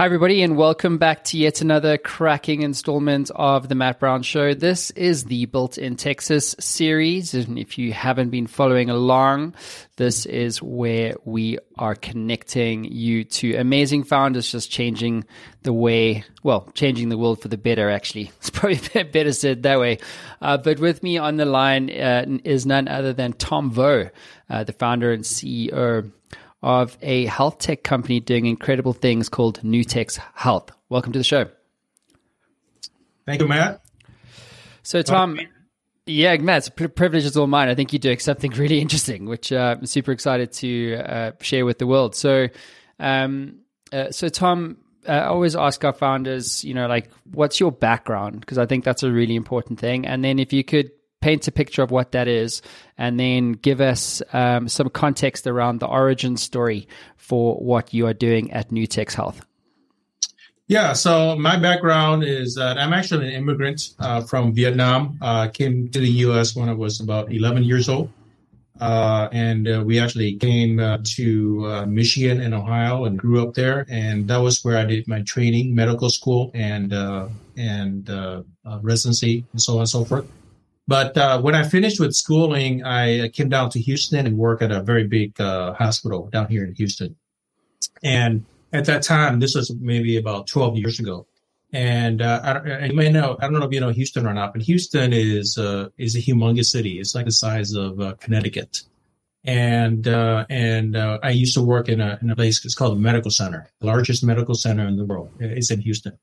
Hi, everybody, and welcome back to yet another cracking installment of the Matt Brown Show. This is the Built in Texas series. And if you haven't been following along, this is where we are connecting you to amazing founders just changing the way, well, changing the world for the better, actually. It's probably better said that way. Uh, but with me on the line uh, is none other than Tom Vo, uh, the founder and CEO of a health tech company doing incredible things called Nutex Health. Welcome to the show. Thank you, Matt. So, Tom, yeah, Matt, it's a privilege is all mine. I think you're doing something really interesting, which uh, I'm super excited to uh, share with the world. So, um, uh, so Tom, uh, I always ask our founders, you know, like, what's your background? Because I think that's a really important thing. And then if you could paint a picture of what that is, and then give us um, some context around the origin story for what you are doing at Nutex Health. Yeah, so my background is that I'm actually an immigrant uh, from Vietnam. Uh, came to the U.S. when I was about 11 years old. Uh, and uh, we actually came uh, to uh, Michigan and Ohio and grew up there. And that was where I did my training, medical school, and and residency, and so on and so forth. But uh, when I finished with schooling, I came down to Houston and worked at a very big uh, hospital down here in Houston. And at that time, this was maybe about 12 years ago. And uh, I, you may know, I don't know if you know Houston or not, but Houston is uh, is a humongous city. It's like the size of uh, Connecticut. And uh, and I used to work in a in a place. It's called the Medical Center, the largest medical center in the world. It's in Houston.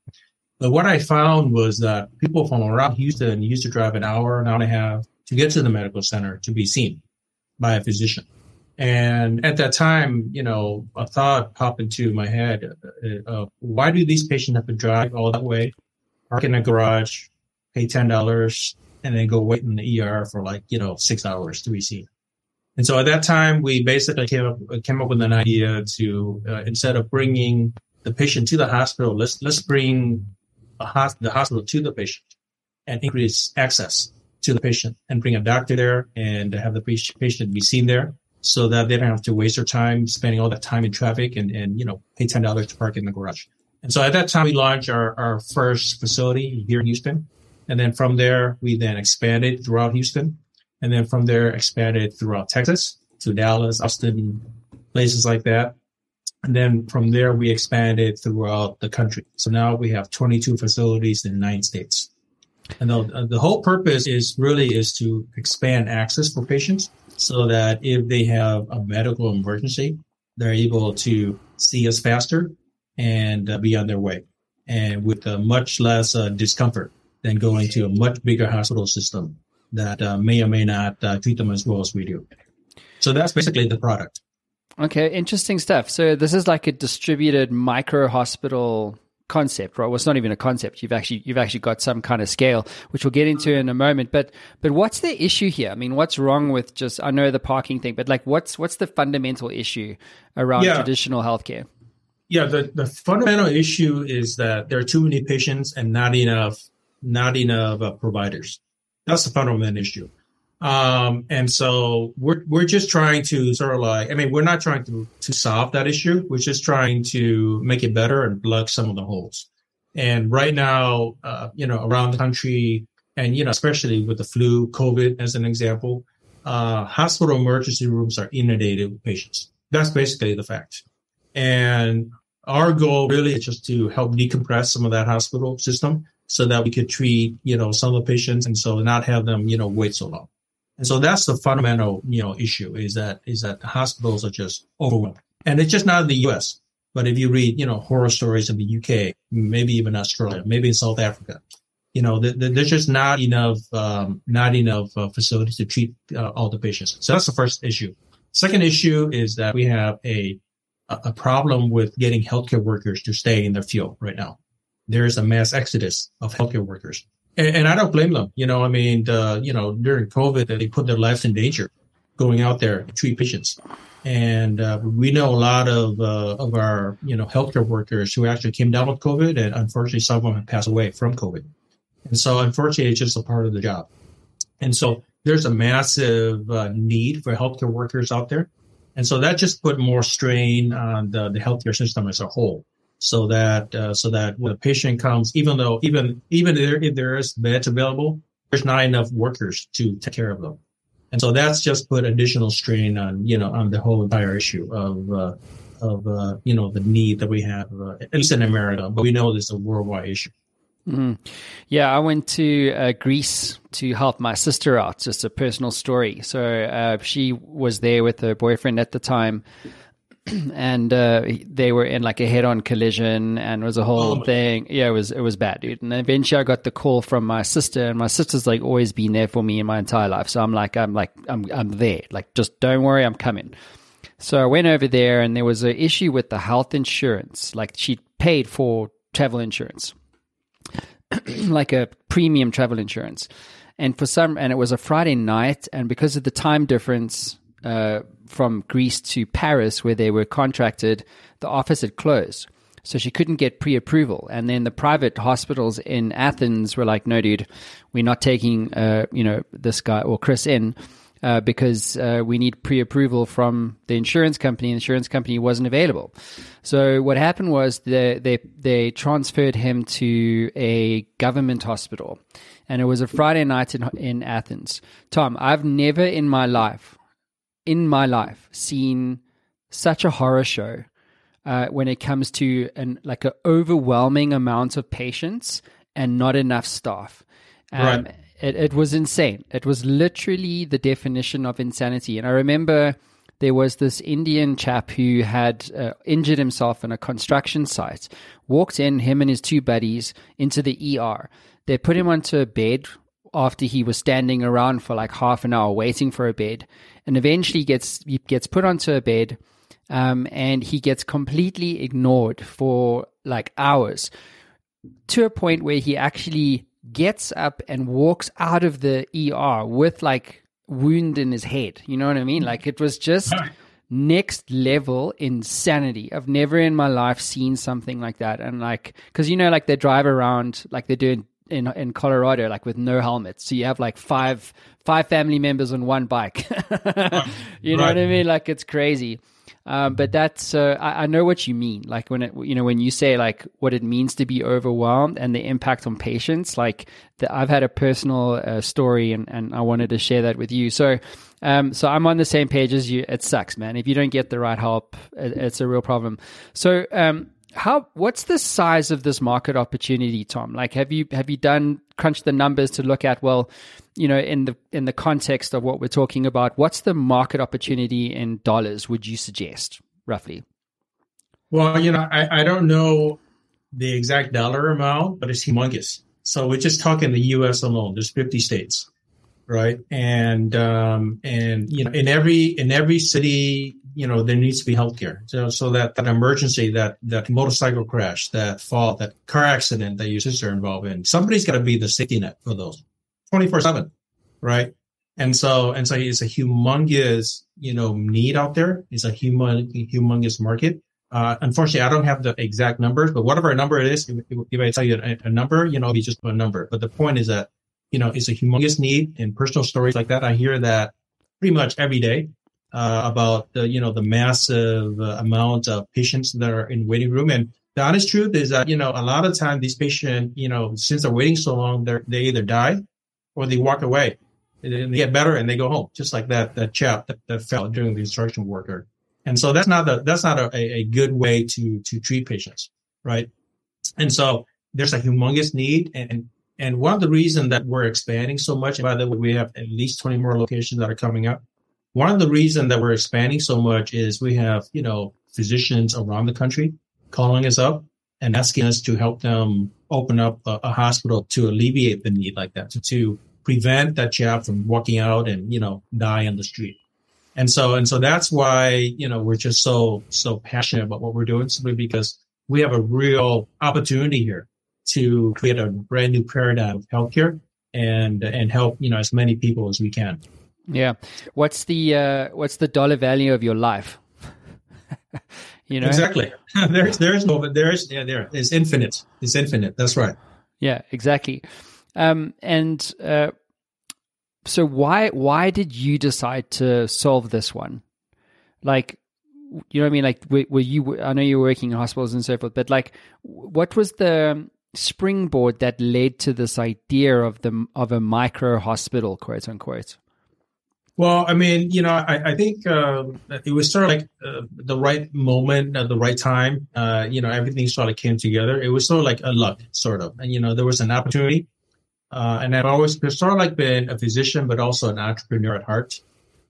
But what I found was that people from around Houston used to drive an hour, an hour and a half to get to the medical center to be seen by a physician. And at that time, you know, a thought popped into my head: uh, Why do these patients have to drive all that way, park in a garage, pay ten dollars, and then go wait in the ER for like you know six hours to be seen? And so at that time, we basically came up came up with an idea to uh, instead of bringing the patient to the hospital, let's let's bring the hospital to the patient and increase access to the patient and bring a doctor there and have the patient be seen there so that they don't have to waste their time spending all that time in traffic and, and you know, pay $10 to park in the garage. And so at that time, we launched our, our first facility here in Houston. And then from there, we then expanded throughout Houston. And then from there, expanded throughout Texas to Dallas, Austin, places like that. And then from there, we expanded throughout the country. So now we have 22 facilities in nine states. And the, uh, the whole purpose is really is to expand access for patients so that if they have a medical emergency, they're able to see us faster and uh, be on their way and with uh, much less uh, discomfort than going to a much bigger hospital system that uh, may or may not uh, treat them as well as we do. So that's basically the product. Okay, interesting stuff. So this is like a distributed micro hospital concept, right? Well, it's not even a concept. You've actually you've actually got some kind of scale, which we'll get into in a moment. But but what's the issue here? I mean, what's wrong with just I know the parking thing, but like what's what's the fundamental issue around yeah. traditional healthcare? Yeah, the, the fundamental issue is that there are too many patients and not enough not enough uh, providers. That's the fundamental issue. Um, and so we're, we're just trying to sort of like, I mean, we're not trying to, to solve that issue. We're just trying to make it better and plug some of the holes. And right now, uh, you know, around the country and, you know, especially with the flu, COVID as an example, uh, hospital emergency rooms are inundated with patients. That's basically the fact. And our goal really is just to help decompress some of that hospital system so that we could treat, you know, some of the patients and so not have them, you know, wait so long. And so that's the fundamental, you know, issue is that is that hospitals are just overwhelmed. And it's just not in the US. But if you read, you know, horror stories in the UK, maybe even Australia, maybe in South Africa, you know, the, the, there's just not enough, um, not enough uh, facilities to treat uh, all the patients. So that's the first issue. Second issue is that we have a a problem with getting healthcare workers to stay in their field right now. There is a mass exodus of healthcare workers. And, and I don't blame them. You know, I mean, the, you know, during COVID, they put their lives in danger going out there to treat patients. And uh, we know a lot of uh, of our you know healthcare workers who actually came down with COVID, and unfortunately, some of them have passed away from COVID. And so, unfortunately, it's just a part of the job. And so, there's a massive uh, need for healthcare workers out there, and so that just put more strain on the, the healthcare system as a whole. So that uh, so that when a patient comes, even though even even there, if there is beds available, there's not enough workers to take care of them, and so that's just put additional strain on you know on the whole entire issue of uh, of uh, you know the need that we have uh, at least in America, but we know this is a worldwide issue. Mm. Yeah, I went to uh, Greece to help my sister out. Just a personal story. So uh, she was there with her boyfriend at the time, and uh, they were in like a head-on collision, and it was a whole oh thing. Yeah, it was it was bad, dude. And eventually, I got the call from my sister, and my sister's like always been there for me in my entire life. So I'm like, I'm like, I'm I'm there. Like, just don't worry, I'm coming. So I went over there, and there was an issue with the health insurance. Like she paid for travel insurance, like a premium travel insurance, and for some, and it was a Friday night, and because of the time difference uh, from Greece to Paris, where they were contracted, the office had closed. So she couldn't get pre approval. And then the private hospitals in Athens were like, no, dude, we're not taking, uh, you know, this guy or Chris in. Uh, because uh, we need pre-approval from the insurance company. The insurance company wasn't available. So what happened was they they they transferred him to a government hospital, and it was a Friday night in in Athens. Tom, I've never in my life in my life seen such a horror show uh, when it comes to an like an overwhelming amount of patients and not enough staff. Um, right. It, it was insane. It was literally the definition of insanity. And I remember there was this Indian chap who had uh, injured himself in a construction site, walked in, him and his two buddies, into the ER. They put him onto a bed after he was standing around for like half an hour waiting for a bed, and eventually gets he gets put onto a bed, um, and he gets completely ignored for like hours, to a point where he actually gets up and walks out of the ER with like wound in his head. You know what I mean? Like it was just next level insanity. I've never in my life seen something like that. And like, cause you know, like they drive around, like they're doing in in Colorado, like with no helmets. So you have like five five family members on one bike. you know right. what I mean? Like it's crazy. Um, but that's uh, I, I, know what you mean. Like when it you know when you say like what it means to be overwhelmed and the impact on patients. Like the, I've had a personal uh, story and and I wanted to share that with you. So. Um, so I'm on the same page as you. It sucks, man. If you don't get the right help, it, it's a real problem. So, um, how what's the size of this market opportunity tom? Like have you have you done crunched the numbers to look at well you know in the in the context of what we're talking about what's the market opportunity in dollars would you suggest roughly? Well you know i, I don't know the exact dollar amount but it's humongous. So we're just talking the us alone there's 50 states right? And um and you know in every in every city you know there needs to be healthcare. So, so that that emergency that that motorcycle crash that fall that car accident that your sister involved in somebody's got to be the safety net for those 24 7 right? And so and so it's a humongous you know need out there. It's a human humongous market. Uh, unfortunately, I don't have the exact numbers, but whatever number it is, if, if I tell you a, a number, you know, it's just a number. But the point is that, you know, it's a humongous need in personal stories like that. I hear that pretty much every day uh, about the you know the massive uh, amount of patients that are in waiting room. And the honest truth is that you know a lot of time these patients you know since they're waiting so long they either die or they walk away. And they get better and they go home just like that that chap that, that fell during the instruction worker and so that's not the that's not a, a good way to to treat patients right? And so there's a humongous need and and one of the reasons that we're expanding so much, by the way, we have at least 20 more locations that are coming up, one of the reasons that we're expanding so much is we have, you know, physicians around the country calling us up and asking us to help them open up a, a hospital to alleviate the need like that, to, to prevent that child from walking out and, you know, die on the street. And so, and so that's why, you know, we're just so, so passionate about what we're doing simply because we have a real opportunity here to create a brand new paradigm of healthcare and, and help, you know, as many people as we can. Yeah. What's the uh, what's the dollar value of your life? you know exactly. there's there's no but there's yeah there is infinite. It's infinite. That's right. Yeah, exactly. Um, and uh, so why why did you decide to solve this one? Like, you know what I mean? Like, were, were you? I know you were working in hospitals and so forth, but like, what was the springboard that led to this idea of the of a micro hospital, quote unquote? Well, I mean, you know, I, I think uh, it was sort of like uh, the right moment at the right time. Uh, you know, everything sort of came together. It was sort of like a luck, sort of. And, you know, there was an opportunity. Uh, and I've always sort of like been a physician, but also an entrepreneur at heart.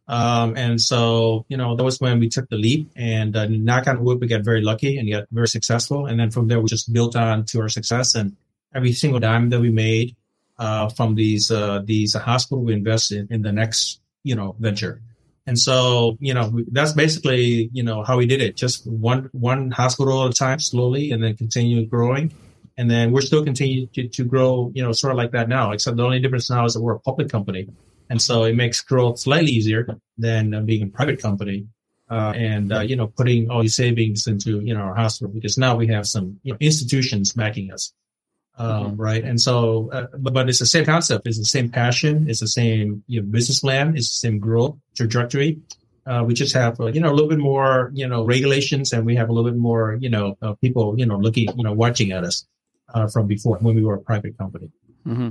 Um, and so, you know, that was when we took the leap and uh, knock on wood, we got very lucky and got very successful. And then from there, we just built on to our success and every single dime that we made, uh, from these, uh, these hospital we invest in, in the next you know, venture. And so, you know, that's basically, you know, how we did it. Just one, one hospital at a time slowly and then continue growing. And then we're still continuing to, to grow, you know, sort of like that now, except the only difference now is that we're a public company. And so it makes growth slightly easier than uh, being a private company. Uh, and, uh, you know, putting all these savings into, you know, our hospital because now we have some you know, institutions backing us um, mm-hmm. right? And so, uh, but, but it's the same concept. It's the same passion. It's the same you know, business plan. It's the same growth trajectory. Uh, we just have, uh, you know, a little bit more, you know, regulations and we have a little bit more, you know, uh, people, you know, looking, you know, watching at us uh, from before when we were a private company. Mm-hmm.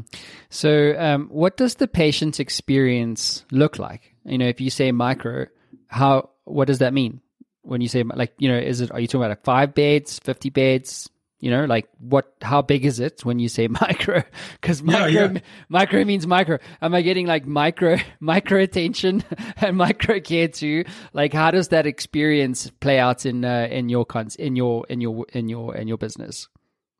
So, um, what does the patient's experience look like? You know, if you say micro, how, what does that mean? When you say like, you know, is it, are you talking about like five beds, 50 beds, you know, like what? How big is it when you say micro? Because micro, yeah, yeah. micro means micro. Am I getting like micro, micro attention and micro care too? Like, how does that experience play out in uh, in your cons in your in your in your in your business?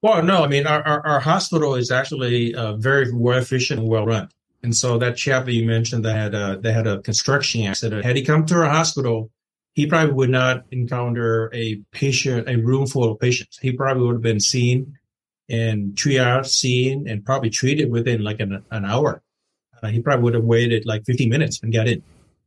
Well, no, I mean our our, our hospital is actually uh, very well efficient and well run. And so that chap that you mentioned that had a, that had a construction accident, had he come to our hospital he probably would not encounter a patient, a room full of patients. He probably would have been seen and triaged, seen, and probably treated within like an, an hour. Uh, he probably would have waited like 15 minutes and got in,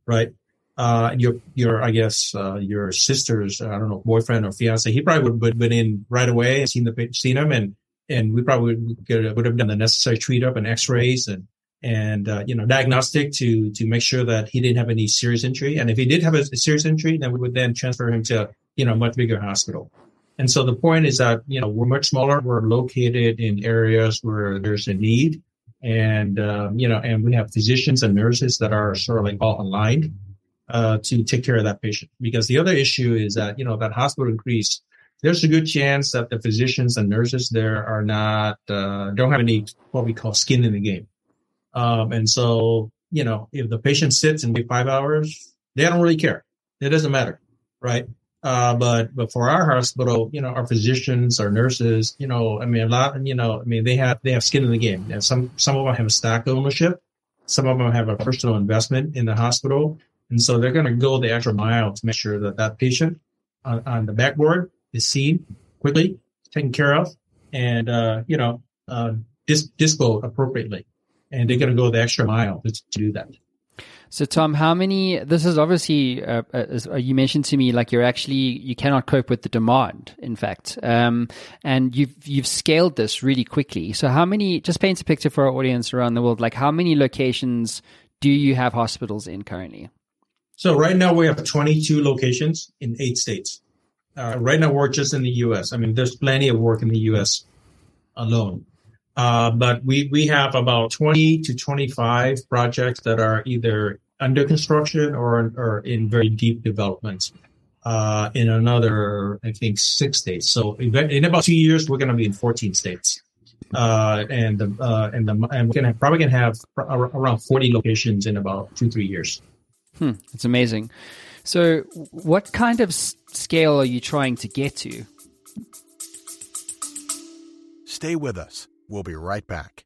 right? Uh, your, your, I guess, uh, your sister's, I don't know, boyfriend or fiance, he probably would have been in right away and seen the, seen him and, and we probably would, would have done the necessary treat up and x-rays and, and uh, you know diagnostic to to make sure that he didn't have any serious injury. And if he did have a, a, serious injury then we would then transfer him to you know a much bigger hospital. And so the point is that you know we're much smaller we're located in areas where there's a need. And um, you know and we have physicians and nurses that are sort of like all aligned uh, to take care of that patient because the other issue is that you know that hospital increase there's a good chance that the physicians and nurses there are not uh, don't have any what we call skin in the game um, and so, you know, if the patient sits and wait five hours, they don't really care. It doesn't matter, right? Uh, but but for our hospital, you know, our physicians, our nurses, you know, I mean, a lot, you know, I mean, they have they have skin in the game. And some some of them have stock ownership, some of them have a personal investment in the hospital, and so they're going to go the extra mile to make sure that that patient on, on the backboard is seen quickly, taken care of, and uh, you know, uh, dis- dispo appropriately and they're going to go the extra mile to, to do that. So, Tom, how many? This is obviously uh, uh, uh, you mentioned to me like you're actually you cannot cope with the demand. In fact, um, and you've you've scaled this really quickly. So, how many? Just paint a picture for our audience around the world. Like, how many locations do you have hospitals in currently? So, right now we have 22 locations in eight states. Uh, right now, we're just in the U.S. I mean, there's plenty of work in the U.S. alone. Uh, but we, we have about 20 to 25 projects that are either under construction or, or in very deep development. Uh, in another, I think, six states. So in about two years, we're going to be in 14 states. Uh, and the, uh, and the, and we're gonna probably gonna have around 40 locations in about two, three years. Hmm, it's amazing. So what kind of scale are you trying to get to? Stay with us. We'll be right back.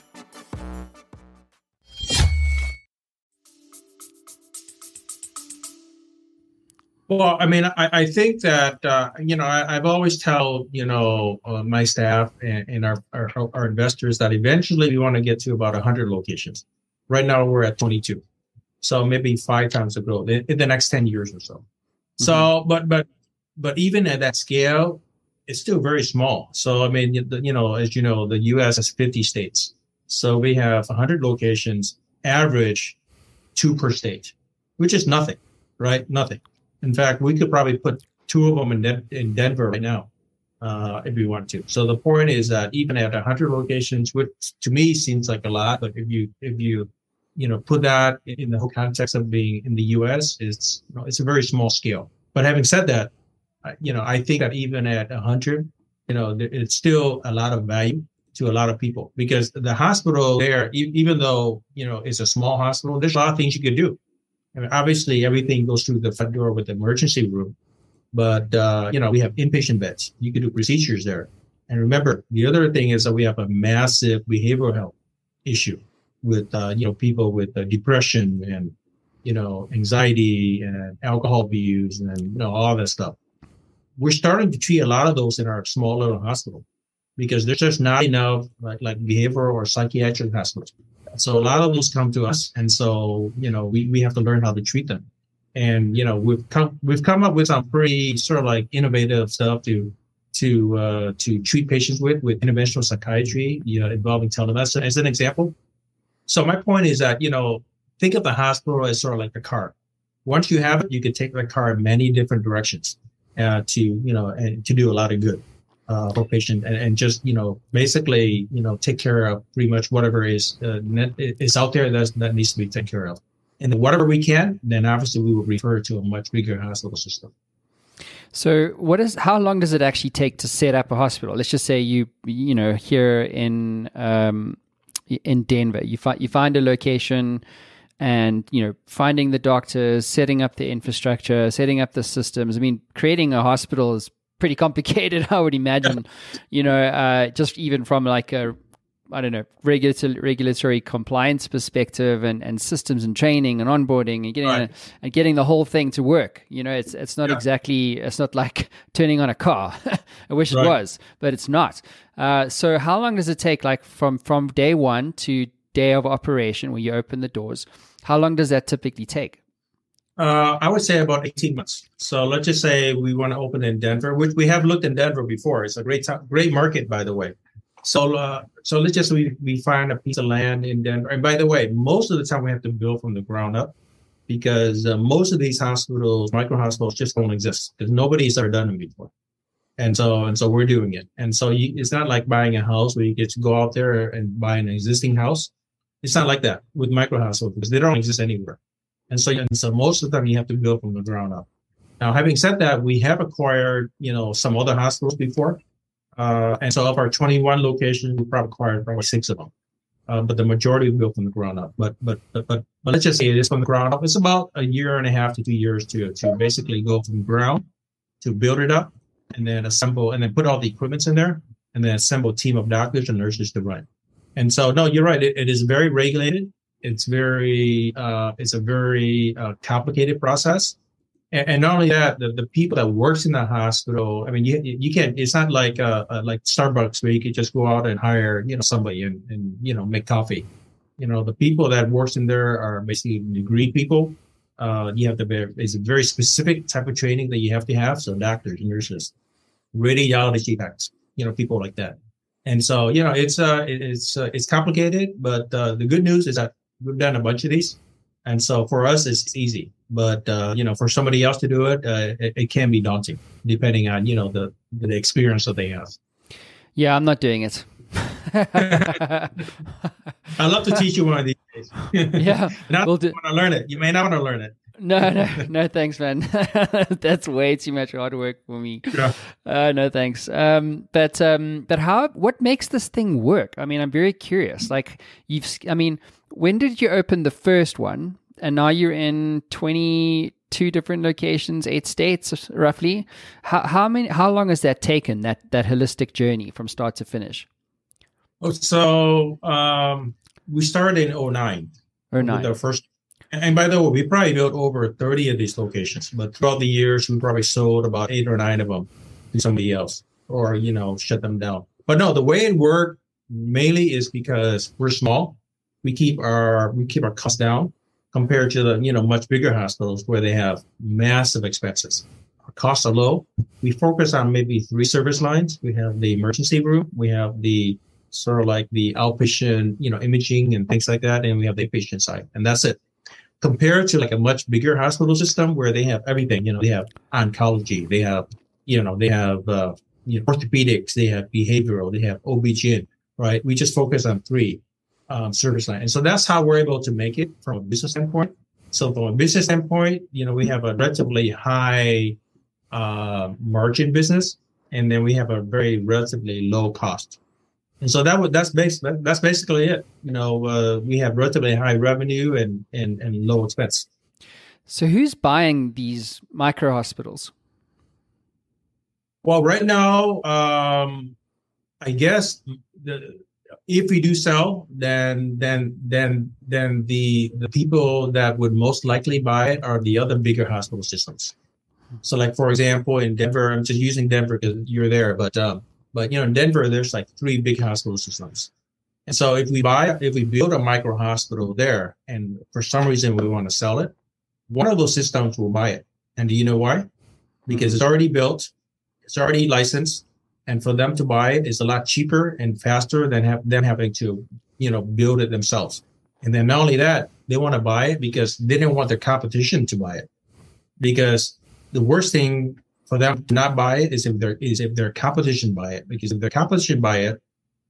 Well, I mean, I, I think that uh, you know I, have always tell you know uh, my staff and, and our, our, our investors that eventually we want to get to about 100 locations. Right now we're at 22, so maybe five times the growth in, in the next 10 years or so. Mm-hmm. So, but but but even at that scale, it's still very small. So I mean, you know, as you know, the U.S. has 50 states, so we have 100 locations, average two per state, which is nothing, right? Nothing. In fact, we could probably put two of them in, De- in Denver right now uh, if we want to. So the point is that even at 100 locations, which to me seems like a lot, but if you if you you know put that in the whole context of being in the U.S., it's you know, it's a very small scale. But having said that, you know I think that even at 100, you know it's still a lot of value to a lot of people because the hospital there, even though you know it's a small hospital, there's a lot of things you could do. I mean, obviously, everything goes through the front door with the emergency room, but uh, you know we have inpatient beds. You can do procedures there. And remember, the other thing is that we have a massive behavioral health issue with uh, you know people with uh, depression and you know anxiety and alcohol abuse and you know all that stuff. We're starting to treat a lot of those in our small little hospital because there's just not enough like like behavioral or psychiatric hospitals. So a lot of those come to us, and so you know we, we have to learn how to treat them. And you know we've come we've come up with some pretty sort of like innovative stuff to to uh, to treat patients with with interventional psychiatry, you know, involving telemedicine as an example. So my point is that you know think of the hospital as sort of like a car. Once you have it, you can take the car in many different directions uh, to you know and to do a lot of good uh, patient and, and just you know basically you know take care of pretty much whatever is uh, is out there that that needs to be taken care of. And whatever we can then obviously we will refer to a much bigger hospital system. So what is how long does it actually take to set up a hospital? Let's just say you you know here in um, in denver you find you find a location and you know finding the doctors setting up the infrastructure setting up the systems. I mean creating a hospital is pretty complicated, I would imagine. you know, uh, just even from like a I don't know regulatory regulatory compliance perspective and, and systems and training and onboarding and getting right. a, and getting the whole thing to work. You know, it's it's not yeah. exactly it's not like turning on a car. I wish right. it was, but it's not. Uh, so how long does it take, like from from day one to day of operation, when you open the doors? How long does that typically take? Uh, I would say about 18 months. So let's just say we want to open in Denver, which we have looked in Denver before. It's a great great market, by the way. So uh, so let's just we, we find a piece of land in Denver. And by the way, most of the time we have to build from the ground up because uh, most of these hospitals, micro hospitals, just don't exist because nobody's ever done them before. And so and so we're doing it. And so you, it's not like buying a house where you get to go out there and buy an existing house. It's not like that with micro hospitals because they don't exist anywhere. And so, and so most of the time you have to build from the ground up. Now, having said that, we have acquired, you know, some other hospitals before. Uh, and so of our 21 locations, we probably acquired probably six of them. Uh, but the majority we built from the ground up. But, but, but, but, but let's just say it is from the ground up. It's about a year and a half to two years to, to basically go from ground to build it up and then assemble and then put all the equipments in there and then assemble a team of doctors and nurses to run. And so, no, you're right. it, it is very regulated it's very uh, it's a very uh, complicated process. And, and, not only that the, the people that works in the hospital i mean you, you can't it's not like uh, uh, like starbucks where you can just go out and hire you know somebody and, and you know make coffee. You know the people that works in there are basically degree people. Uh, you have to be it's a very specific type of training that you have to have. So doctors nurses radiology techs you know people like that. And so you know it's uh it's uh, it's complicated but uh, the good news is that we've done a bunch of these, and so for us it's easy. But uh, you know, for somebody else to do it, uh, it, it, can be daunting, depending on you know the the experience that they have. Yeah, I'm not doing it. I'd love to teach you one of these days. yeah, not we'll do- want to learn it. You may not want to learn it. No, no, no, thanks, man. That's way too much hard work for me. Yeah. Uh, no, thanks. Um, but um, but how? What makes this thing work? I mean, I'm very curious. Like you've, I mean, when did you open the first one? And now you're in 22 different locations, eight states, roughly. How how many? How long has that taken? That that holistic journey from start to finish? Oh, so um, we started in 09. Or nine? With our first and by the way, we probably built over 30 of these locations, but throughout the years, we probably sold about eight or nine of them to somebody else or, you know, shut them down. But no, the way it worked mainly is because we're small. We keep our, we keep our costs down compared to the, you know, much bigger hospitals where they have massive expenses. Our costs are low. We focus on maybe three service lines. We have the emergency room. We have the sort of like the outpatient, you know, imaging and things like that. And we have the patient side and that's it compared to like a much bigger hospital system where they have everything, you know, they have oncology, they have, you know, they have, uh, you know, orthopedics, they have behavioral, they have OB-GYN, right? We just focus on three um, service lines. And so that's how we're able to make it from a business standpoint. So from a business standpoint, you know, we have a relatively high uh, margin business, and then we have a very relatively low cost. And so that was that's base that's basically it. You know, uh, we have relatively high revenue and, and and low expense. So who's buying these micro hospitals? Well, right now, um, I guess the, if we do sell, then then then then the the people that would most likely buy it are the other bigger hospital systems. So, like for example, in Denver, I'm just using Denver because you're there, but um, but you know, in Denver, there's like three big hospital systems. And so if we buy, if we build a micro hospital there and for some reason we want to sell it, one of those systems will buy it. And do you know why? Because it's already built, it's already licensed, and for them to buy it is a lot cheaper and faster than have them having to, you know, build it themselves. And then not only that, they want to buy it because they didn't want their competition to buy it. Because the worst thing for them to not buy it is if their is if their competition buy it. Because if their competition buy it,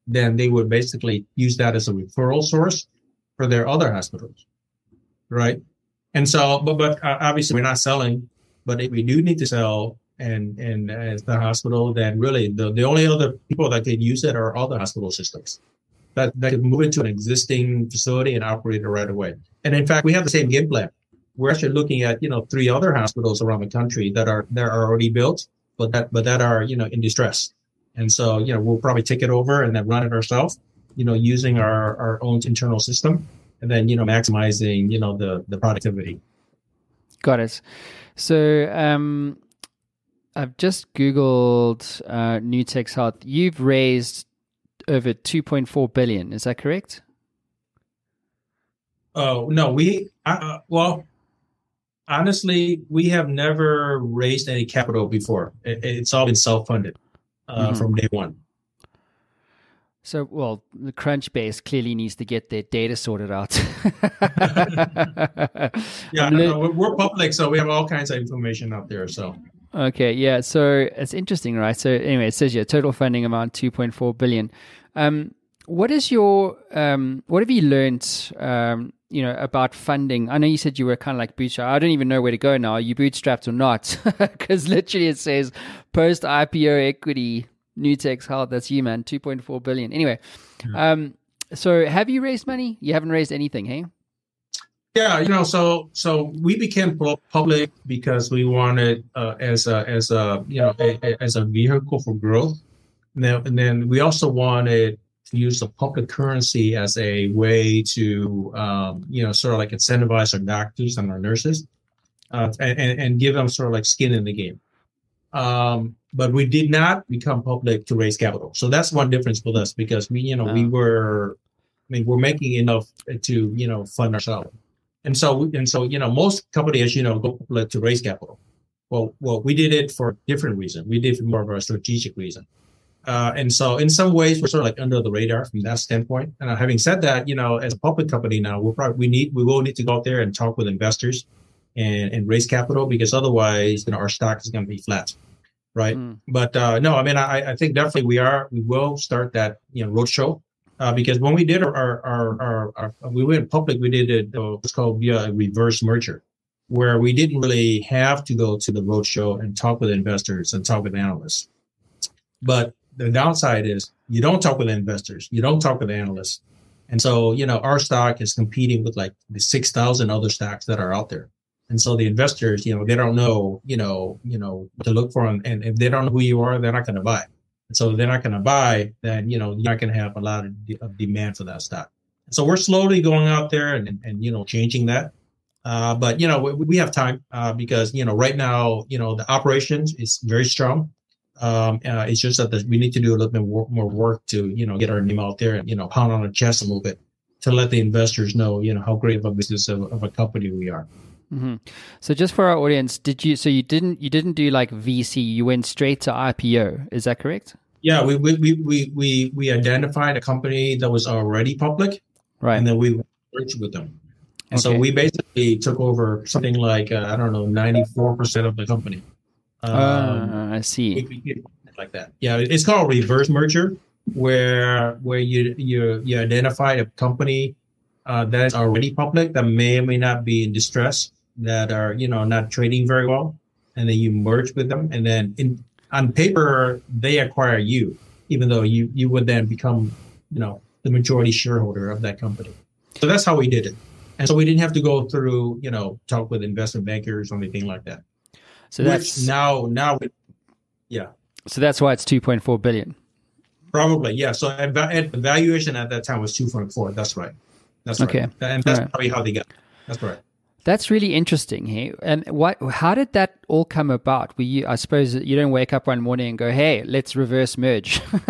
then they would basically use that as a referral source for their other hospitals, right? And so, but but uh, obviously we're not selling. But if we do need to sell, and and as the hospital, then really the, the only other people that can use it are other hospital systems that that can move into an existing facility and operate it right away. And in fact, we have the same game plan we're actually looking at you know three other hospitals around the country that are that are already built, but that but that are you know in distress. And so you know we'll probably take it over and then run it ourselves, you know, using our our own internal system, and then you know maximizing you know the the productivity. Got it. So um, I've just googled uh, Nutex Health. You've raised over 2.4 billion. Is that correct? Oh no, we uh, well honestly, we have never raised any capital before. It, it's all been self-funded uh, mm-hmm. from day one. So, well, the Crunchbase clearly needs to get their data sorted out. yeah, no, no, we're public, so we have all kinds of information out there. So, okay, yeah, so it's interesting, right? So, anyway, it says here total funding amount two point four billion. Um, what is your um, what have you learned um, you know about funding. I know you said you were kind of like bootstrapped. i don't even know where to go now. Are you bootstrapped or not? Because literally it says post ipo equity new nutex health that's you man 2.4 billion. Anyway yeah. um so have you raised money? You haven't raised anything hey? Yeah you know so so we became public because we wanted uh, as a as a you know a, a, as a vehicle for growth. Now and then we also wanted use the public currency as a way to, um, you know, sort of like incentivize our doctors and our nurses, uh, and, and give them sort of like skin in the game. Um, but we did not become public to raise capital. So that's one difference with us because we, you know, we were, I mean, we're making enough to, you know, fund ourselves. And so, and so, you know, most companies, you know, go public to raise capital. Well, well, we did it for a different reason. We did it for more of a strategic reason. Uh, and so in some ways, we're sort of like under the radar from that standpoint. And uh, having said that, you know, as a public company now, we'll probably, we need, we will need to go out there and talk with investors and, and raise capital because otherwise, you know, our stock is going to be flat. Right. Mm. But, uh, no, I mean, I, I think definitely we are, we will start that, you know, roadshow. Uh, because when we did our, our, our, our, we went public, we did it, uh, what's called via a reverse merger. where we didn't really have to go to the roadshow and talk with investors and talk with analysts. But the downside is you don't talk with investors, you don't talk with analysts. And so, you know, our stock is competing with like the 6,000 other stocks that are out there. And so the investors, you know, they don't know, you know, you know, to look for. them. and if they don't know who you are, they're not going to buy. And so they're not going to buy, then, you know, you're not going to have a lot of, de- of demand for that stock. So we're slowly going out there and, and, and you know, changing that. Uh, but, you know, we, we have time uh, because, you know, right now, you know, the operations is very strong. Um, uh, it's just that we need to do a little bit more, more work to, you know, get our name out there and, you know, pound on the chest a little bit to let the investors know, you know, how great of a business of, of a company we are. Mm-hmm. So just for our audience, did you? So you didn't you didn't do like VC? You went straight to IPO. Is that correct? Yeah, we we we we we identified a company that was already public, right? And then we worked with them. And okay. so we basically took over something like uh, I don't know, ninety four percent of the company. Um, uh, I see. Like that. Yeah, it's called reverse merger, where where you you you identify a company uh, that is already public that may or may not be in distress, that are you know not trading very well, and then you merge with them, and then in on paper they acquire you, even though you you would then become you know the majority shareholder of that company. So that's how we did it, and so we didn't have to go through you know talk with investment bankers or anything like that. So that's Which now now, yeah. So that's why it's two point four billion. Probably, yeah. So at, at valuation at that time was two point four. That's right. That's right. Okay. And that's right. probably how they got. That's right. That's really interesting. here. and what? How did that all come about? Were you? I suppose you don't wake up one morning and go, "Hey, let's reverse merge."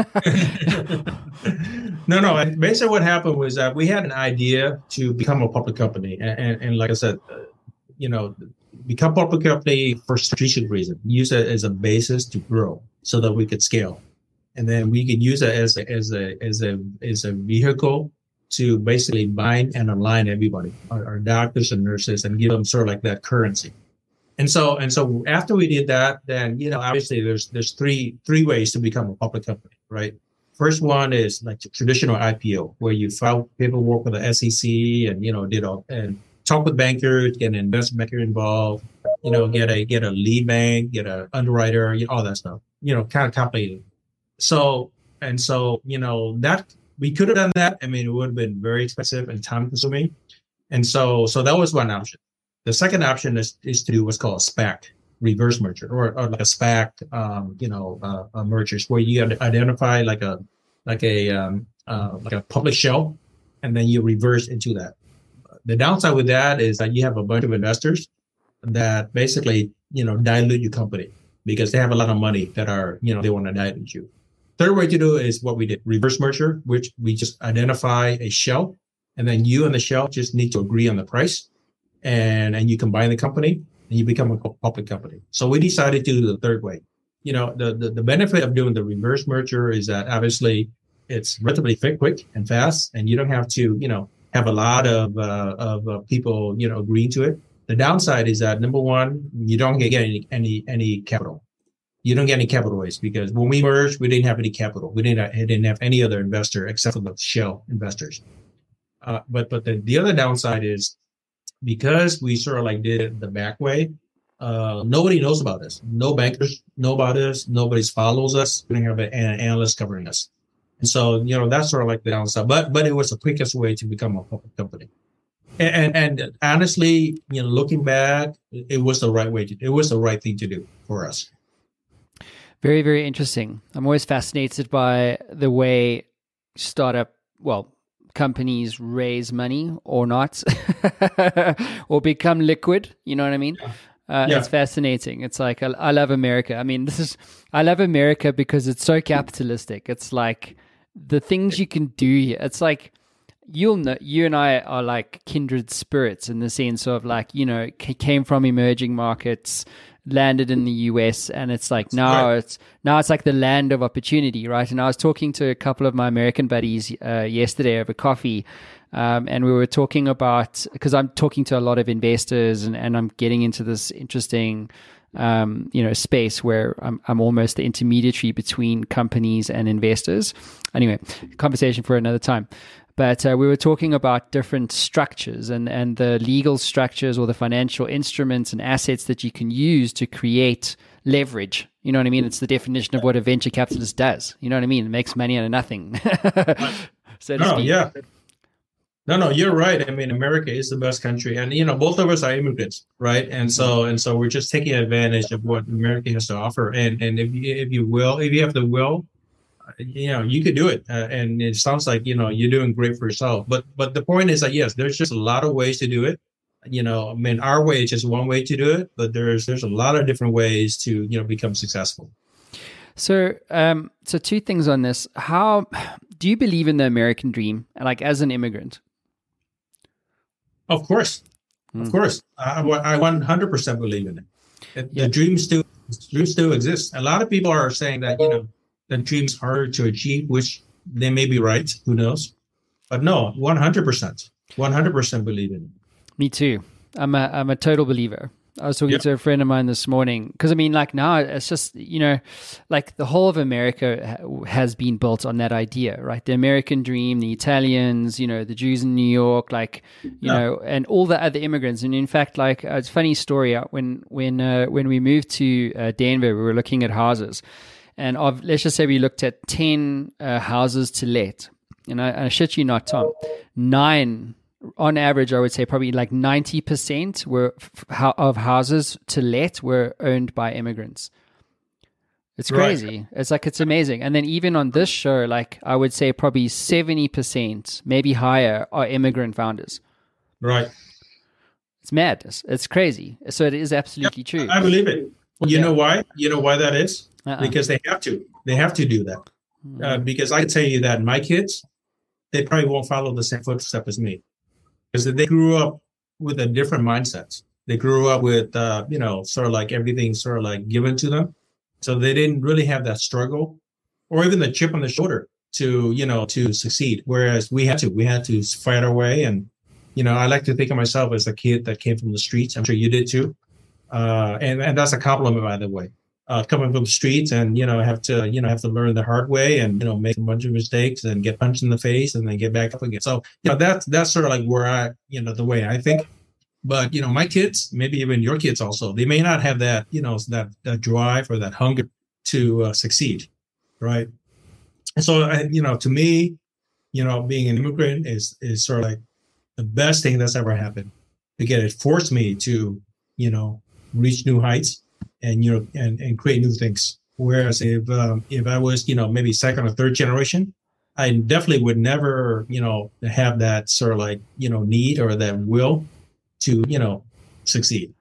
no, no. Basically, what happened was that we had an idea to become a public company, and, and, and like I said, uh, you know, become public company for strategic reason. Use it as a basis to grow, so that we could scale, and then we can use it as a, as a as a as a vehicle to basically bind and align everybody, our, our, doctors and nurses, and give them sort of like that currency. And so, and so after we did that, then you know, obviously there's there's three three ways to become a public company, right? First one is like traditional IPO, where you file paperwork with the SEC and you know did all and talk with bankers, get an investment banker involved, you know, get a get a lead bank, get a underwriter, all that stuff. You know, kind of complicated. So and so, you know, that we could have done that. I mean, it would have been very expensive and time consuming. And so, so that was one option. The second option is, is to do what's called a SPAC, reverse merger, or, or like a SPAC, um, you know, uh, mergers where you identify like a, like a, um, uh, like a public shell, and then you reverse into that. The downside with that is that you have a bunch of investors that basically, you know, dilute your company because they have a lot of money that are, you know, they want to dilute you. Third way to do is what we did reverse merger, which we just identify a shell and then you and the shell just need to agree on the price and, and you combine the company and you become a public company. So we decided to do the third way. You know, the, the, the benefit of doing the reverse merger is that obviously it's relatively quick and fast and you don't have to, you know, have a lot of, uh, of uh, people, you know, agreeing to it. The downside is that number one, you don't get any, any, any capital you don't get any capital raise because when we merged, we didn't have any capital. We didn't, didn't have any other investor except for the shell investors. Uh, but but the, the other downside is because we sort of like did it the back way, uh, nobody knows about us. No bankers know about us. Nobody follows us. We don't have an analyst covering us. And so, you know, that's sort of like the downside. But but it was the quickest way to become a public company. And, and, and honestly, you know, looking back, it was the right way to. It was the right thing to do for us. Very, very interesting. I'm always fascinated by the way startup, well, companies raise money or not, or become liquid. You know what I mean? Uh, yeah. It's fascinating. It's like I, I, love America. I mean, this is I love America because it's so capitalistic. It's like the things you can do here. It's like you'll know you and I are like kindred spirits in the sense of like you know came from emerging markets landed in the US and it's like now right. it's now it's like the land of opportunity, right? And I was talking to a couple of my American buddies uh, yesterday over coffee. Um, and we were talking about because I'm talking to a lot of investors and, and I'm getting into this interesting um, you know space where I'm, I'm almost the intermediary between companies and investors. Anyway, conversation for another time. but uh, we were talking about different structures and, and the legal structures or the financial instruments and assets that you can use to create leverage. You know what I mean? It's the definition of what a venture capitalist does. You know what I mean? It makes money out of nothing. so no, yeah. No, no, you're right. I mean, America is the best country, and you know, both of us are immigrants, right? And so, and so, we're just taking advantage of what America has to offer. And and if you, if you will, if you have the will, you know, you could do it. Uh, and it sounds like you know you're doing great for yourself. But but the point is that yes, there's just a lot of ways to do it. You know, I mean, our way is just one way to do it, but there's there's a lot of different ways to you know become successful. So, um, so two things on this. How do you believe in the American dream? Like as an immigrant, of course, mm. of hmm. course, I, I 100% believe in it. The, yeah. the dream still dream still exists. A lot of people are saying that you know the dream's harder to achieve, which they may be right. Who knows? But no, 100%, 100% believe in it. Me too. I'm a I'm a total believer. I was talking yep. to a friend of mine this morning because I mean, like now it's just you know, like the whole of America has been built on that idea, right? The American dream, the Italians, you know, the Jews in New York, like you yeah. know, and all the other immigrants. And in fact, like uh, it's a funny story. Uh, when when uh, when we moved to uh, Denver, we were looking at houses, and of let's just say we looked at ten uh, houses to let, and I, I shit you not, Tom, nine on average, I would say probably like 90% were of houses to let were owned by immigrants. It's crazy. Right. It's like it's amazing. And then even on this show, like I would say probably 70%, maybe higher, are immigrant founders. Right. It's madness. It's crazy. So it is absolutely true. I believe it. You yeah. know why? You know why that is? Uh-uh. Because they have to. They have to do that. Mm-hmm. Uh, because I can tell you that my kids, they probably won't follow the same footsteps as me because they grew up with a different mindset. They grew up with, uh, you know, sort of like everything sort of like given to them. So they didn't really have that struggle or even the chip on the shoulder to, you know, to succeed. Whereas we had to, we had to fight our way. And, you know, I like to think of myself as a kid that came from the streets. I'm sure you did too. Uh, and, and that's a compliment, by the way uh, coming from the streets and you know have to you know have to learn the hard way and you know make a bunch of mistakes and get punched in the face and then get back up again. So you know that's that's sort of like where I you know the way I think. But you know my kids, maybe even your kids also, they may not have that you know that that drive or that hunger to uh, succeed, right? And so I, you know to me, you know being an immigrant is is sort of like the best thing that's ever happened because it forced me to you know reach new heights and you know and, and create new things. Whereas if um, if I was you know maybe second or third generation, I definitely would never you know have that sort of like you know need or that will to you know succeed.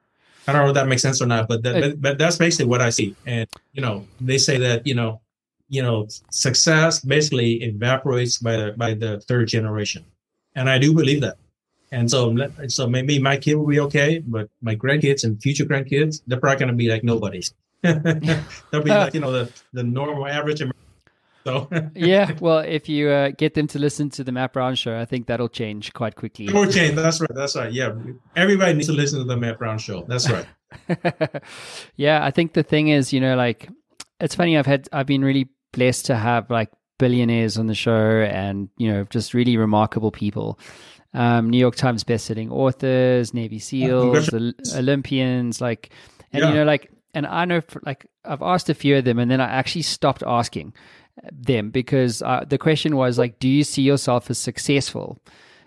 I don't know if that makes sense or not, but that, but, but that's basically what I see. And you know they say that you know you know success basically evaporates by the by the third generation, and I do believe that. And so, so maybe my kid will be okay, but my grandkids and future grandkids, they're probably going to be like nobodies. They'll be like, you know, the, the normal average. So yeah, well, if you uh, get them to listen to the Matt Brown show, I think that'll change quite quickly. It will change. That's right. That's right. Yeah, everybody needs to listen to the Matt Brown show. That's right. yeah, I think the thing is, you know, like it's funny. I've had, I've been really blessed to have like billionaires on the show, and you know, just really remarkable people um, New York Times best-selling authors, Navy SEALs, Olympians, like, and yeah. you know, like, and I know, for, like, I've asked a few of them, and then I actually stopped asking them because uh, the question was like, do you see yourself as successful?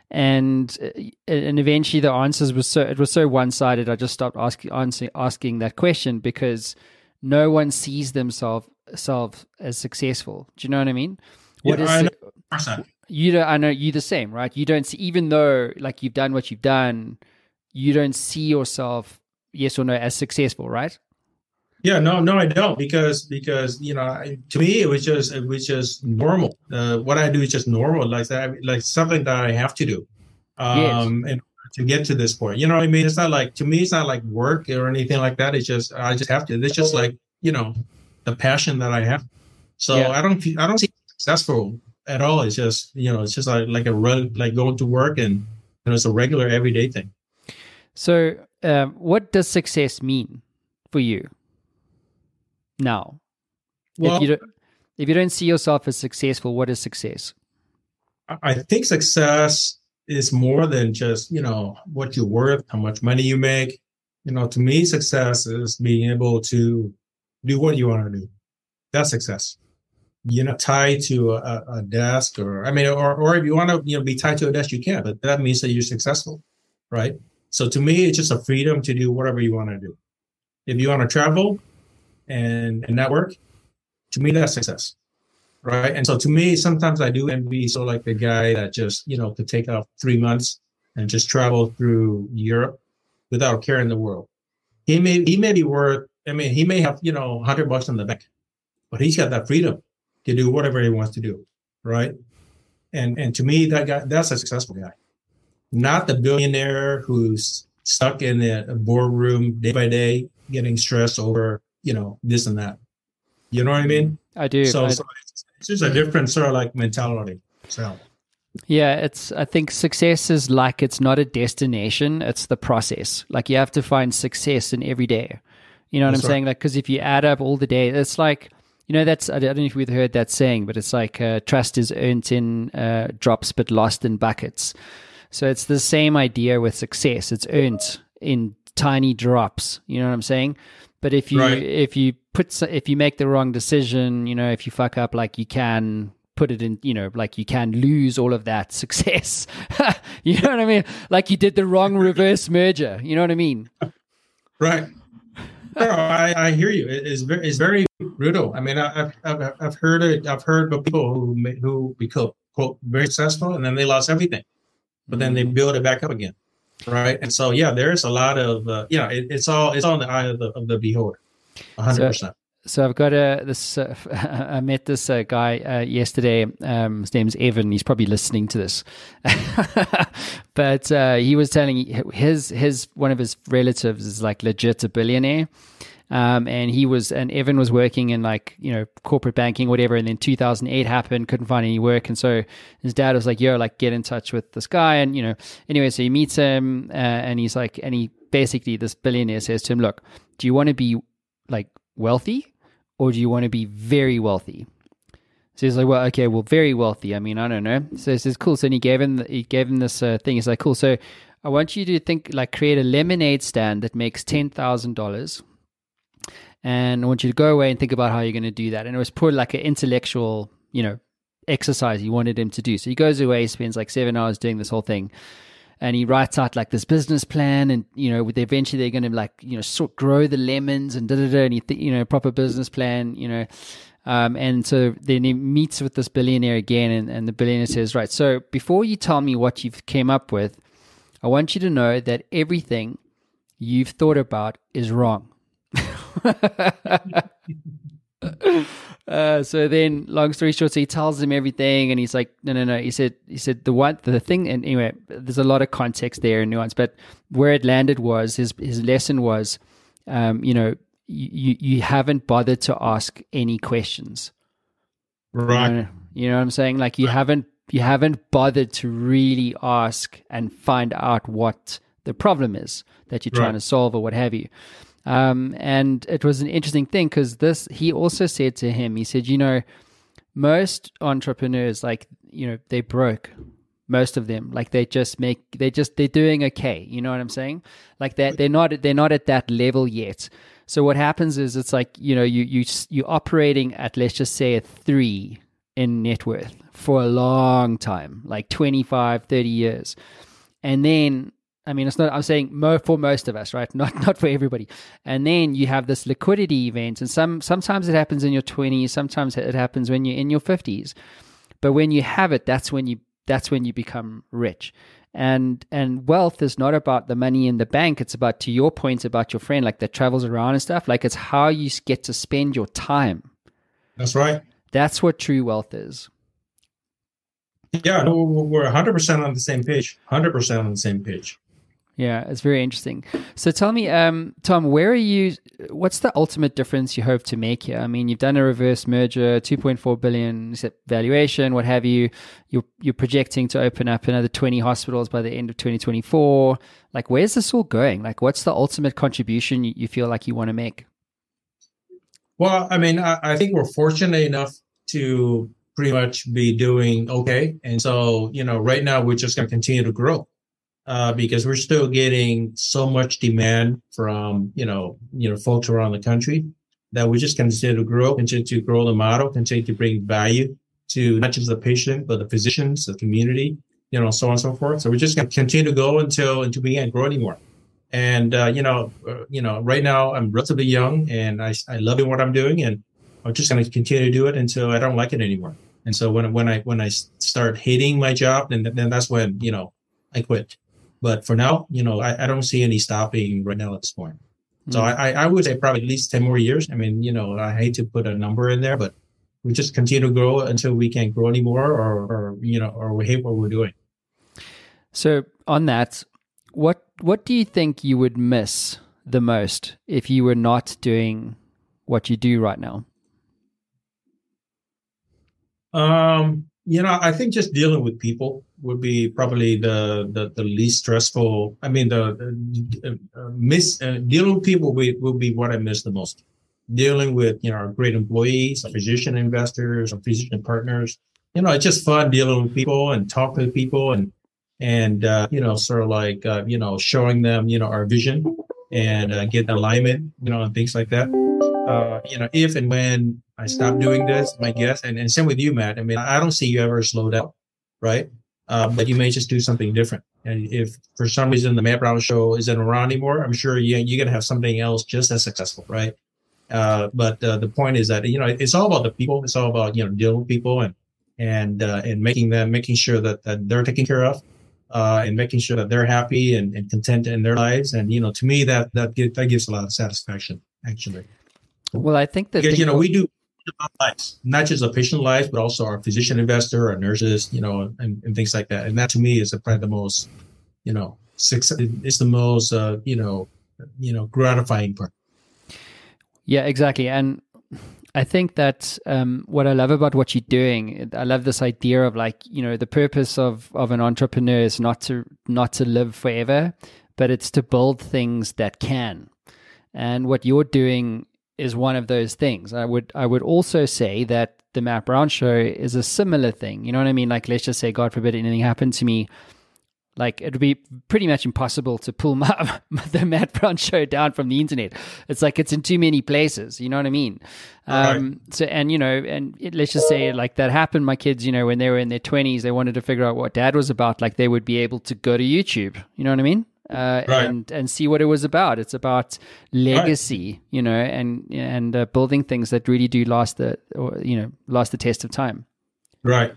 And uh, and eventually the answers was so it was so one sided. I just stopped asking asking that question because no one sees themselves self as successful. Do you know what I mean? What yeah, is I know you don't i know you the same right? You don't see even though like you've done what you've done you don't see yourself yes or no as successful right? Yeah no no i don't because because you know to me it was just it was just normal. Uh, what i do is just normal like that like something that i have to do um yes. and to get to this point. You know what i mean? It's not like to me it's not like work or anything like that. It's just i just have to. It's just like you know the passion that i have. So yeah. i don't i don't see successful at all. It's just you know, it's just like like a run, like going to work, and you know, it's a regular everyday thing. So, um, what does success mean for you now? Well, if you don't, if you don't see yourself as successful, what is success? I think success is more than just you know what you're worth, how much money you make. You know, to me, success is being able to do what you want to do. That's success. You're not tied to a, a desk, or I mean, or or if you want to, you know, be tied to a desk, you can. But that means that you're successful, right? So to me, it's just a freedom to do whatever you want to do. If you want to travel and, and network, to me, that's success right? And so to me, sometimes I do envy so like the guy that just you know could take off three months and just travel through Europe without caring the world. He may he may be worth. I mean, he may have you know hundred bucks in the bank, but he's got that freedom to do whatever he wants to do, right? And and to me, that guy that's a successful guy, not the billionaire who's stuck in a boardroom day by day, getting stressed over you know this and that. You know what I mean? I do. So, I, so it's just a different sort of like mentality. So yeah, it's I think success is like it's not a destination, it's the process. Like you have to find success in every day. You know what that's I'm right. saying? Like because if you add up all the days, it's like you know that's I don't know if you've heard that saying, but it's like uh, trust is earned in uh, drops but lost in buckets. So it's the same idea with success. It's earned in tiny drops. You know what I'm saying? But if you right. if you put if you make the wrong decision, you know, if you fuck up, like you can put it in, you know, like you can lose all of that success. you know what I mean? Like you did the wrong reverse merger. You know what I mean? Right. No, I, I hear you. It, it's very, it's very brutal. I mean, I, have I've, I've heard it. I've heard of people who who become quote very successful and then they lost everything, but then they mm-hmm. build it back up again right? And so, yeah, there's a lot of, uh, you know, it, it's all it's all in the eye of the of the beholder, hundred percent. So I've got a this. Uh, I met this uh, guy uh, yesterday. Um, his name's Evan. He's probably listening to this, but uh, he was telling his his one of his relatives is like legit a billionaire, um, and he was, and Evan was working in like, you know, corporate banking, whatever. And then 2008 happened, couldn't find any work. And so his dad was like, yo, like get in touch with this guy. And, you know, anyway, so he meets him uh, and he's like, and he basically, this billionaire says to him, look, do you want to be like wealthy or do you want to be very wealthy? So he's like, well, okay, well, very wealthy. I mean, I don't know. So he says, cool. So he gave him, he gave him this uh, thing. He's like, cool. So I want you to think, like, create a lemonade stand that makes ten thousand dollars and I want you to go away and think about how you're going to do that. And it was put like an intellectual, you know, exercise he wanted him to do. So he goes away, spends like seven hours doing this whole thing, and he writes out like this business plan, and you know, with eventually they're going to like you know sort grow the lemons and da da da, and he th- you know proper business plan, you know. Um, and so then he meets with this billionaire again, and, and the billionaire says, "Right, so before you tell me what you've came up with, I want you to know that everything you've thought about is wrong." uh, so then, long story short, so he tells him everything, and he's like, "No, no, no." He said, "He said the one, the thing." And anyway, there's a lot of context there and nuance, but where it landed was his his lesson was, um, you know, you you haven't bothered to ask any questions, right? You know, you know what I'm saying? Like you right. haven't you haven't bothered to really ask and find out what the problem is that you're right. trying to solve or what have you. Um, and it was an interesting thing because this, he also said to him, he said, you know, most entrepreneurs, like, you know, they broke most of them. Like they just make they just they're doing okay. You know what i'm saying? Like that they're not they're not at that level yet. So what happens is it's like you know you you you're operating at let's just say a 3 in net worth for a long time like 25 30 years. And then I mean, it's not. I'm saying mo- for most of us, right? Not not for everybody. And then you have this liquidity event, and some sometimes it happens in your 20s, sometimes it happens when you're in your 50s. But when you have it, that's when you that's when you become rich. And and wealth is not about the money in the bank. It's about to your point about your friend, like that travels around and stuff. Like it's how you get to spend your time. That's right. That's what true wealth is. Yeah, no, we're 100% on the same page. 100% on the same page. Yeah, it's very interesting. So tell me, um, Tom, where are you? What's the ultimate difference you hope to make here? I mean, you've done a reverse merger, two point four billion valuation, what have you. You're you're projecting to open up another twenty hospitals by the end of twenty twenty four. Like, where's this all going? Like, what's the ultimate contribution you, you feel like you want to make? Well, I mean, I, I think we're fortunate enough to pretty much be doing okay. And so, you know, right now we're just going to continue to grow uh, because we're still getting so much demand from, you know, you know, folks around the country that we just continue to grow, continue to grow the model, continue to bring value to not just the patient, but the physicians, the community, you know, so on and so forth. So we're just going to continue to go until, until we can't grow anymore. And, uh, you know, uh, you know, right now I'm relatively young and I, I love what I'm doing and I'm just going to continue to do it until I don't like it anymore. And so when, when I, when I start hating my job, then, then that's when, you know, I quit. But for now, you know, I, I don't see any stopping right now at this point. So mm. I, I would say probably at least 10 more years. I mean, you know, I hate to put a number in there, but we just continue to grow until we can't grow anymore or, or you know, or we hate what we're doing. So on that, what what do you think you would miss the most if you were not doing what you do right now? Um, you know, I think just dealing with people would be probably the the, the least stressful. I mean, the, the uh, miss uh, dealing with people will, will be what I miss the most. Dealing with you know our great employees, physician investors, our physician partners. You know, it's just fun dealing with people and talking to people and and uh, you know sort of like uh, you know showing them you know our vision and uh, get alignment you know and things like that. Uh, you know, if and when I stop doing this, my guess, and, and same with you, Matt. I mean, I don't see you ever slow down, right? Uh, but you may just do something different. And if for some reason the Matt Brown show isn't around anymore, I'm sure you, you're going to have something else just as successful, right? Uh, but uh, the point is that, you know, it's all about the people. It's all about, you know, dealing with people and, and, uh, and making them, making sure that, that they're taken care of. Uh, and making sure that they're happy and, and content in their lives. And, you know, to me, that, that, that gives a lot of satisfaction, actually. Well, I think that, because, you know, we do, about lives, not just a patient lives, but also our physician investor, our nurses, you know, and, and things like that. And that to me is probably the most, you know, success. It's the most, uh, you know, you know, gratifying part. Yeah, exactly. And I think that um, what I love about what you're doing, I love this idea of like, you know, the purpose of of an entrepreneur is not to not to live forever, but it's to build things that can. And what you're doing is one of those things. I would I would also say that the Matt Brown show is a similar thing. You know what I mean? Like let's just say God forbid anything happened to me. Like it would be pretty much impossible to pull my, the Matt Brown show down from the internet. It's like it's in too many places. You know what I mean? Um, right. So and you know, and it, let's just say like that happened. My kids, you know, when they were in their twenties, they wanted to figure out what Dad was about. Like they would be able to go to YouTube. You know what I mean? Uh, right. and and see what it was about. It's about legacy, right. you know, and and uh, building things that really do last the or you know last the test of time. Right.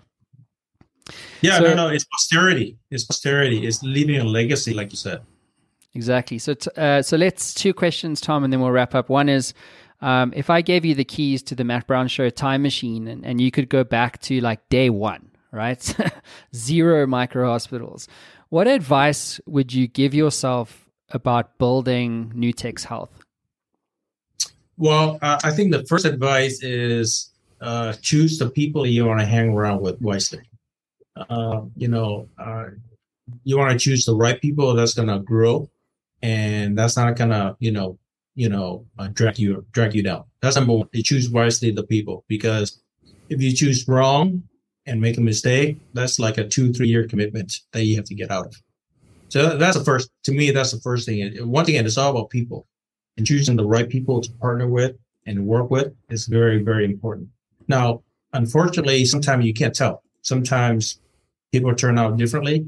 Yeah, so, no, no, it's posterity. It's posterity. It's leaving a legacy, like you said. Exactly. So, t- uh, so let's two questions, Tom, and then we'll wrap up. One is, um, if I gave you the keys to the Matt Brown Show time machine, and, and you could go back to like day one, right? Zero micro hospitals. What advice would you give yourself about building Nutex Health? Well, uh, I think the first advice is uh, choose the people you want to hang around with wisely. Uh, you know, you want to choose the right people that's going to grow, and that's not going to, you know, you know, uh, drag you drag you down. That's number one. You choose wisely the people because if you choose wrong, and make a mistake, that's like a two, three year commitment that you have to get out of. So that's the first, to me, that's the first thing. And one thing, it's all about people and choosing the right people to partner with and work with is very, very important. Now, unfortunately, sometimes you can't tell. Sometimes people turn out differently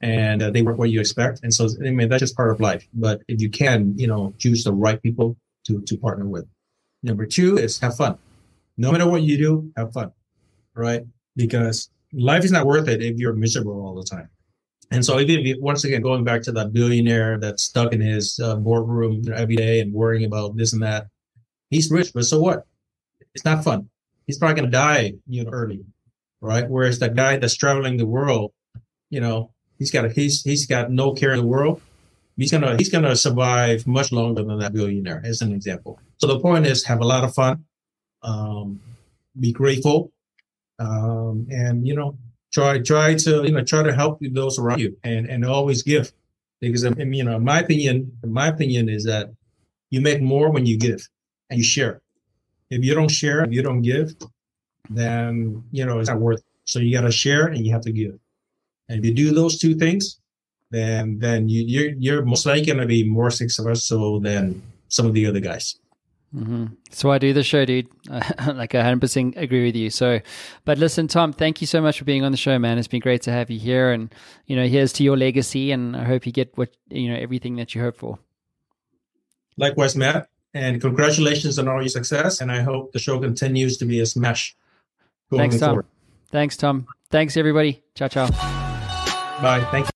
and uh, they work what you expect. And so, I mean, that's just part of life. But if you can, you know, choose the right people to, to partner with. Number two is have fun. No matter what you do, have fun, right? Because life is not worth it if you're miserable all the time. And so, even if you, once again, going back to that billionaire that's stuck in his uh, boardroom every day and worrying about this and that, he's rich, but so what? It's not fun. He's probably going to die, you know, early, right? Whereas that guy that's traveling the world, you know, he's got a, he's he's got no care in the world. He's gonna he's gonna survive much longer than that billionaire, as an example. So the point is, have a lot of fun, um, be grateful, um, and you know try try to you know try to help those around you and and always give because I mean, you know my opinion my opinion is that you make more when you give and you share if you don't share if you don't give then you know it's not worth. It. So you got to share and you have to give. And if you do those two things, then then you, you're you're most likely going to be more successful than some of the other guys. Mm-hmm. So I do the show, dude. like I 100% agree with you. So, but listen, Tom, thank you so much for being on the show, man. It's been great to have you here, and you know, here's to your legacy, and I hope you get what you know everything that you hope for. Likewise, Matt, and congratulations on all your success, and I hope the show continues to be a smash. Thanks, Tom. Forward. Thanks, Tom. Thanks, everybody. Ciao, ciao. Bye. Thank you.